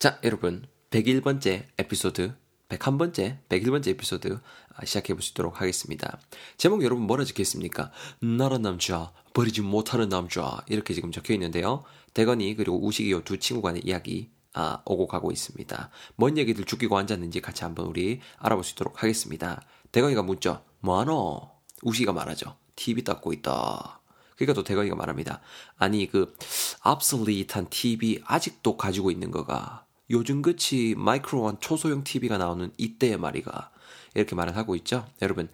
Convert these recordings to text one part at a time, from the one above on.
자, 여러분. 101번째 에피소드, 101번째, 101번째 에피소드 아, 시작해 보시도록 하겠습니다. 제목 여러분 뭐라 적혀 있습니까? 나란 남자, 버리지 못하는 남자. 이렇게 지금 적혀 있는데요. 대건이 그리고 우식이 요두 친구 간의 이야기 아, 오고 가고 있습니다. 뭔 얘기들 죽이고 앉았는지 같이 한번 우리 알아보시도록 하겠습니다. 대건이가 묻죠. 뭐하노? 우식이가 말하죠. TV 닦고 있다. 그러니까 또 대건이가 말합니다. 아니 그 obsolete한 TV 아직도 가지고 있는 거가 요즘같이 마이크로원 초소형 TV가 나오는 이때의 말이가 이렇게 말을 하고 있죠. 여러분,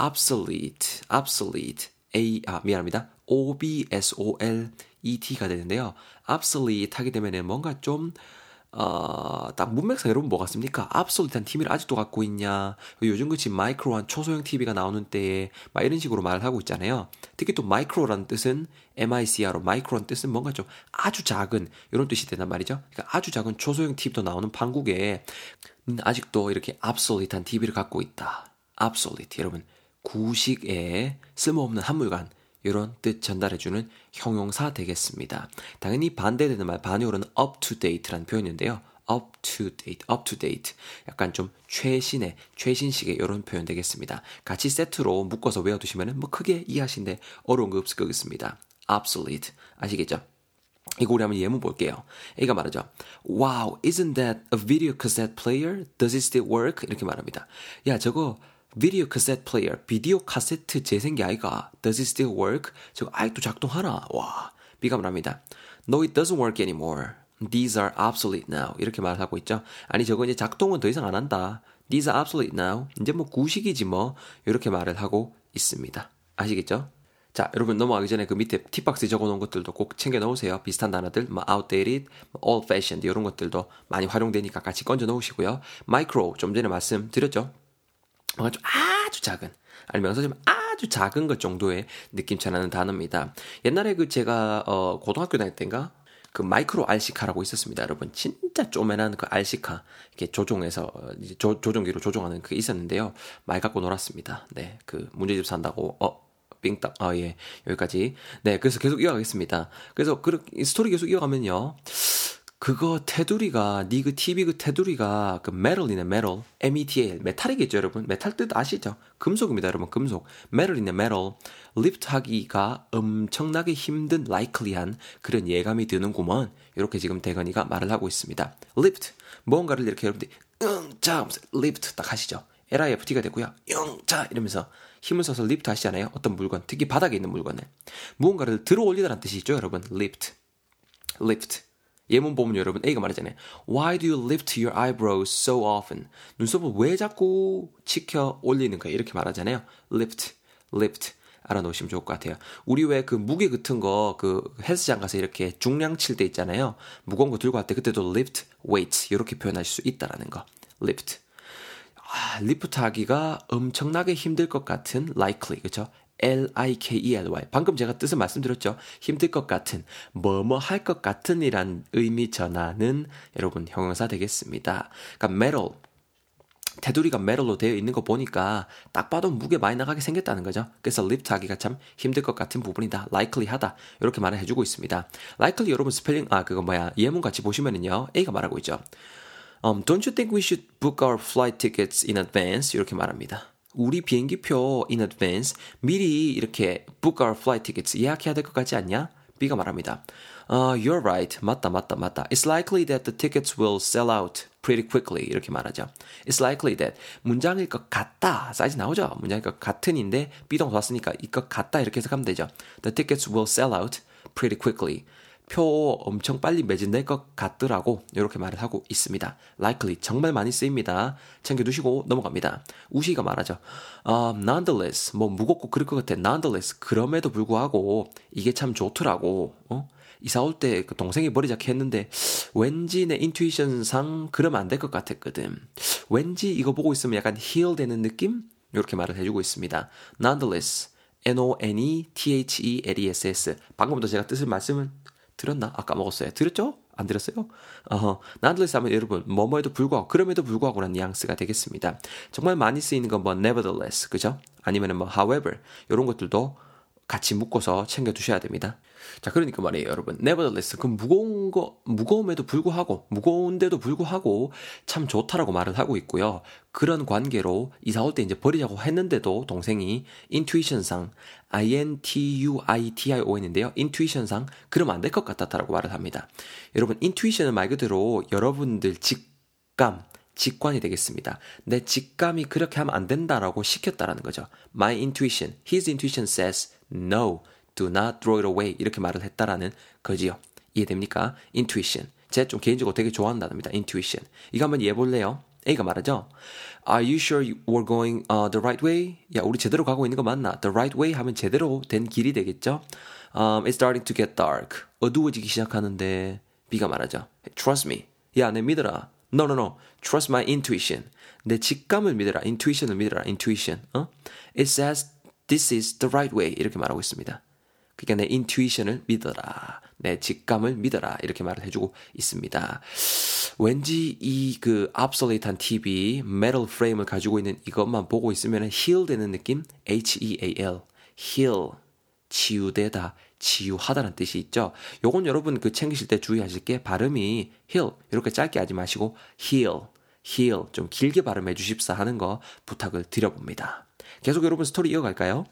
obsolete, obsolete, A, 아, 미안합니다. O-B-S-O-L-E-T가 되는데요. obsolete 하게 되면은 뭔가 좀, 어, 딱 문맥상 여러분 뭐 같습니까? absolute한 TV를 아직도 갖고 있냐? 요즘 같이 마이크로한 초소형 TV가 나오는 때에 막 이런 식으로 말을 하고 있잖아요. 특히 또 마이크로라는 뜻은 MICR로 마이크로라는 뜻은 뭔가 좀 아주 작은 이런 뜻이 된단 말이죠. 그러니까 아주 작은 초소형 TV도 나오는 판국에 아직도 이렇게 obsolete한 TV를 갖고 있다. obsolete 여러분 구식에 쓸모없는 한물간 이런 뜻 전달해주는 형용사 되겠습니다. 당연히 반대되는 말 반대어로는 up to date라는 표현인데요. up to date, up to date. 약간 좀 최신의, 최신식의 이런 표현 되겠습니다. 같이 세트로 묶어서 외워두시면 뭐 크게 이해하시는데 어려운 거 없을 거겠습니다. obsolete. 아시겠죠? 이거 우리 한번 예문 볼게요. A가 말하죠. Wow, isn't that a video cassette player? Does it still work? 이렇게 말합니다. 야, 저거 비디오 카세트 플레이어, 비디오 카세트 재생기 아이가 Does it still work? 저거 아직도 작동하나? 와, B가 말합니다. No, it doesn't work anymore. These are obsolete now. 이렇게 말을 하고 있죠. 아니 저거 이제 작동은 더 이상 안 한다. These are obsolete now. 이제 뭐 구식이지 뭐 이렇게 말을 하고 있습니다. 아시겠죠? 자, 여러분 넘어가기 전에 그 밑에 팁박스에 적어놓은 것들도 꼭 챙겨 놓으세요. 비슷한 단어들, 뭐 outdated, old fashioned 이런 것들도 많이 활용되니까 같이 건져 놓으시고요. 마이크로 좀 전에 말씀드렸죠. 뭔가 좀 아주 작은 아니면 좀 아주 작은 것 정도의 느낌 전하는 단어입니다. 옛날에 그 제가 어 고등학교 다닐 때인가 그 마이크로 알시카라고 있었습니다, 여러분. 진짜 쪼매난 그 알시카 이렇게 조종해서 이제 조, 조종기로 조종하는 그게 있었는데요. 많이 갖고 놀았습니다. 네, 그 문제집 산다고 어 빙딱 아 예 여기까지 네 그래서 계속 이어가겠습니다. 그래서 그 스토리 계속 이어가면요. 그거 테두리가 니그 TV 그 테두리가 그 metal이네 metal M-E-T-A-L metal이겠죠 여러분? 메탈 뜻 아시죠? 금속입니다 여러분 금속. metal이네 metal lift 하기가 엄청나게 힘든 likely한 그런 예감이 드는구먼. 이렇게 지금 대건이가 말을 하고 있습니다. lift. 뭔가를 이렇게 여러분들이 응자 lift 딱 하시죠. LIFT가 되고요. 응자 이러면서 힘을 써서 리프트 하시잖아요. 어떤 물건 특히 바닥에 있는 물건을. 무언가를 들어 올리다라는 뜻이 있죠 여러분. lift. lift 예문 보면 여러분 A가 말하잖아요. Why do you lift your eyebrows so often? 눈썹을 왜 자꾸 치켜 올리는 거야? 이렇게 말하잖아요. lift, lift. 알아놓으시면 좋을 것 같아요. 우리 왜 그 무게 같은 거 그 헬스장 가서 이렇게 중량 칠 때 있잖아요. 무거운 거 들고 갈 때 그때도 lift, weight 이렇게 표현하실 수 있다라는 거. lift. 아, 리프트 하기가 엄청나게 힘들 것 같은 likely 그렇죠? L-I-K-E-L-Y. 방금 제가 뜻을 말씀드렸죠. 힘들 것 같은, 뭐뭐 할 것 같은 이란 의미 전하는 여러분 형용사 되겠습니다. 그러니까 metal. 테두리가 metal로 되어 있는 거 보니까 딱 봐도 무게 많이 나가게 생겼다는 거죠. 그래서 lift 하기가 참 힘들 것 같은 부분이다. likely 하다. 이렇게 말을 해주고 있습니다. likely 여러분 스펠링, 아, 그거 뭐야. 예문 같이 보시면은요. A가 말하고 있죠. Um, don't you think we should book our flight tickets in advance? 이렇게 말합니다. 우리 비행기표 in advance 미리 이렇게 book our flight tickets 예약해야 될 것 같지 않냐? B가 말합니다. Uh, you're right. 맞다, 맞다, 맞다. It's likely that the tickets will sell out pretty quickly. 이렇게 말하죠. It's likely that. 문장일 것 같다. 사이즈 나오죠? 문장일 것 같은인데, 비동사 왔으니까 이 것 같다. 이렇게 해석하면 되죠. The tickets will sell out pretty quickly. 표 엄청 빨리 매진될 것 같더라고 이렇게 말을 하고 있습니다. likely 정말 많이 쓰입니다. 챙겨두시고 넘어갑니다. 우시가 말하죠. 어, nonetheless 뭐 무겁고 그럴 것 같아. nonetheless 그럼에도 불구하고 이게 참 좋더라고. 어? 이사 올 때 그 동생이 머리 잡게 했는데 왠지 내 인투이션상 그러면 안 될 것 같았거든. 왠지 이거 보고 있으면 약간 힐 되는 느낌? 이렇게 말을 해주고 있습니다. nonetheless N-O-N-E-T-H-E-L-E-S-S 방금부터 제가 뜻을 말씀을 들었나? 아까 먹었어요. 들었죠? 안 들었어요? 어, nonetheless 하면 여러분, 뭐뭐에도 불구하고, 그럼에도 불구하고라는 뉘앙스가 되겠습니다. 정말 많이 쓰이는 건 뭐, nevertheless, 그죠? 아니면은 뭐, however, 이런 것들도 같이 묶어서 챙겨 두셔야 됩니다. 자, 그러니까 말이에요, 여러분. nevertheless, 그 무거운 거, 무거움에도 불구하고, 무거운데도 불구하고 참 좋다라고 말을 하고 있고요. 그런 관계로 이사 올 때 이제 버리자고 했는데도 동생이 intuition상, I-N-T-U-I-T-I-O-N인데요. intuition상, 그러면 안 될 것 같았다라고 말을 합니다. 여러분, intuition은 말 그대로 여러분들 직감, 직관이 되겠습니다. 내 직감이 그렇게 하면 안 된다라고 시켰다라는 거죠. My intuition, his intuition says no. do not throw it away 이렇게 말을 했다라는 거지요. 이해됩니까? intuition. 제가 좀 개인적으로 되게 단어입니다. intuition. 이거 한번 이해해 볼래요? A가 말하죠. Are you sure we're going uh, the right way? 야, 우리 제대로 가고 있는 거 맞나? The right way 하면 제대로 된 길이 되겠죠? Um, it's starting to get dark. 어두워지기 시작하는데 B가 말하죠. Trust me. 야, 내 믿어라. No, no, no. Trust my intuition. 내 직감을 믿어라. intuition을 믿어라. intuition. 어? It says this is the right way. 이렇게 말하고 있습니다. 그러니까 내 인투이션을 믿어라. 내 직감을 믿어라. 이렇게 말을 해주고 있습니다. 왠지 이 그 obsolete한 TV, metal frame을 가지고 있는 이것만 보고 있으면 heal 되는 느낌? H-E-A-L. heal. 치유되다, 치유하다는 뜻이 있죠. 요건 여러분 그 챙기실 때 주의하실 게 발음이 heal 이렇게 짧게 하지 마시고 heal, heal 좀 길게 발음해 주십사 하는 거 부탁을 드려봅니다. 계속 여러분 스토리 이어갈까요?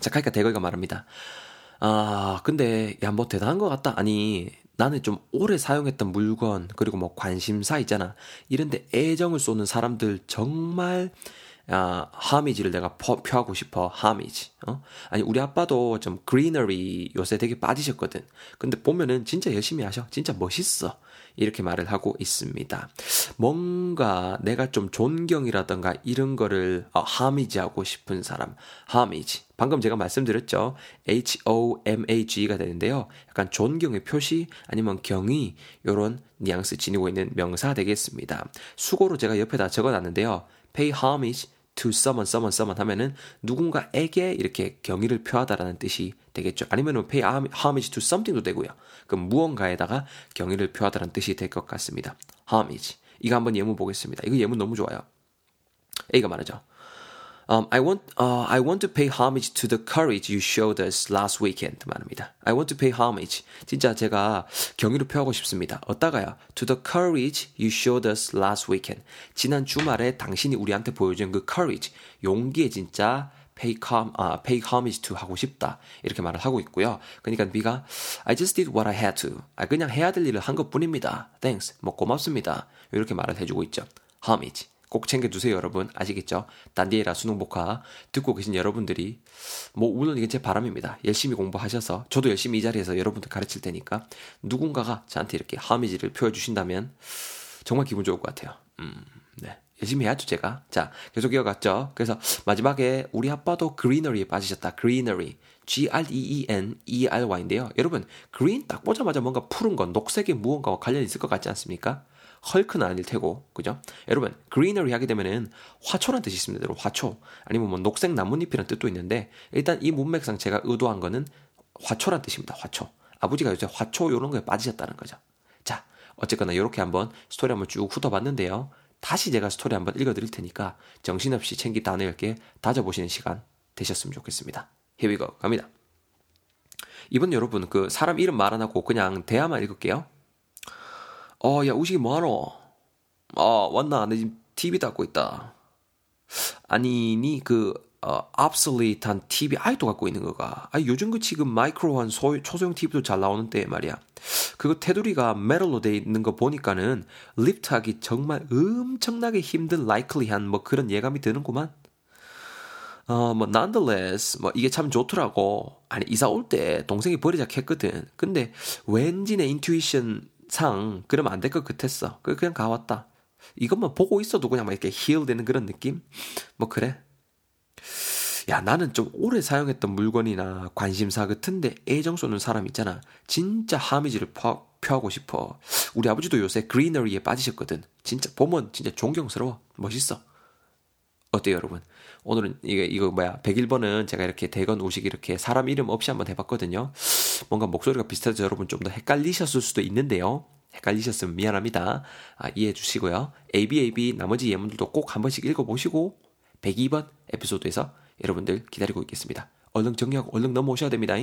자, 그러니까 대거이가 말합니다. 아, 근데, 야, 뭐 대단한 것 같다. 아니, 나는 좀 오래 사용했던 물건, 그리고 뭐 관심사 있잖아. 이런데 애정을 쏟는 사람들 정말, 아, 하미지를 내가 표하고 싶어. 하미지. 어? 아니, 우리 아빠도 좀 그리너리 요새 되게 빠지셨거든. 근데 보면은 진짜 열심히 하셔. 진짜 멋있어. 이렇게 말을 하고 있습니다. 뭔가 내가 좀 존경이라던가 이런 거를 어, 하미지하고 싶은 사람, 하미지. 방금 제가 말씀드렸죠. H-O-M-A-G가 되는데요. 약간 존경의 표시 아니면 경의 요런 뉘앙스 지니고 있는 명사 되겠습니다. 수고로 제가 옆에다 적어놨는데요. pay homage to someone, someone, someone 하면은 누군가에게 이렇게 경의를 표하다라는 뜻이 되겠죠. 아니면은 pay homage to something도 되고요. 그럼 무언가에다가 경의를 표하다라는 뜻이 될 것 같습니다. homage. 이거 한번 예문 보겠습니다. 이거 예문 너무 좋아요. A가 말하죠. Um, I want, uh, I want to pay homage to the courage you showed us last weekend 말입니다. I want to pay homage. 진짜 제가 경의를 표하고 싶습니다. 어따가요? To the courage you showed us last weekend. 지난 주말에 당신이 우리한테 보여준 그 courage, 용기에 진짜 pay, com, uh, pay homage to 하고 싶다. 이렇게 말을 하고 있고요. 그러니까 미가 I just did what I had to. 아, 그냥 해야 될 일을 한 것 뿐입니다. Thanks. 뭐 고맙습니다. 이렇게 말을 해주고 있죠. homage. 꼭 챙겨두세요, 여러분. 아시겠죠? 단디에라 수능 복화 듣고 계신 여러분들이 뭐 물론 이게 제 바람입니다. 열심히 공부하셔서 저도 열심히 이 자리에서 여러분들 가르칠 테니까 누군가가 저한테 이렇게 하미지를 표해 주신다면 정말 기분 좋을 것 같아요. 음, 네. 열심히 해야죠, 제가. 자, 계속 이어갔죠. 그래서 마지막에 우리 아빠도 그리너리에 빠지셨다. 그리너리. G-R-E-E-N-E-R-Y인데요. 여러분, green 딱 보자마자 뭔가 푸른 건 녹색의 무언가와 관련이 있을 것 같지 않습니까? 헐크는 아닐 테고, 그죠? 여러분, greenery 하게 되면은 화초란 뜻이 있습니다. 여러분, 화초. 아니면 뭐 녹색 나뭇잎이란 뜻도 있는데, 일단 이 문맥상 제가 의도한 거는 화초란 뜻입니다. 화초. 아버지가 요새 화초 요런 거에 빠지셨다는 거죠. 자, 어쨌거나 이렇게 한번 스토리 한번 쭉 훑어봤는데요. 다시 제가 스토리 한번 읽어드릴 테니까 정신없이 챙기 단어 10개 다져보시는 시간 되셨으면 좋겠습니다. Go. 갑니다. 이번 여러분 그 사람 이름 말 안 하고 그냥 대화만 읽을게요. 어, 야, 우식이 뭐하노? 어, 왔나? 내 지금 TV 닦고 있다. 아니, 니 그, 어, obsolete한 TV 아직도 갖고 있는 거가. 아니, 요즘 그 지금 마이크로한 소, 초소형 TV도 잘 나오는데 말이야. 그거 테두리가 메탈로 돼 있는 거 보니까는 lift하기 정말 엄청나게 힘든 likely한 뭐 그런 예감이 드는구만. 어, 뭐, nonetheless, 뭐, 이게 참 좋더라고. 아니, 이사 올 때 동생이 버리자 했거든. 근데 왠지 내 intuition 상 그러면 안 될 것 같았어. 그냥 가왔다. 이것만 보고 있어도 그냥 막 이렇게 heal 되는 그런 느낌? 뭐 그래. 야, 나는 좀 오래 사용했던 물건이나 관심사 같은데 애정 쏘는 사람 있잖아. 진짜 하미지를 표, 표하고 싶어. 우리 아버지도 요새 그리너리에 빠지셨거든. 진짜 보면 진짜 존경스러워. 멋있어. 어때요, 여러분? 오늘은 이게 이거 뭐야 101번은 제가 이렇게 대건 우식 이렇게 사람 이름 없이 한번 해봤거든요. 뭔가 목소리가 비슷해서 여러분 좀 더 헷갈리셨을 수도 있는데요. 헷갈리셨으면 미안합니다. 아, 이해해 주시고요. ABAB 나머지 예문들도 꼭 한 번씩 읽어보시고 102번 에피소드에서 여러분들 기다리고 있겠습니다. 얼른 정리하고 얼른 넘어오셔야 됩니다.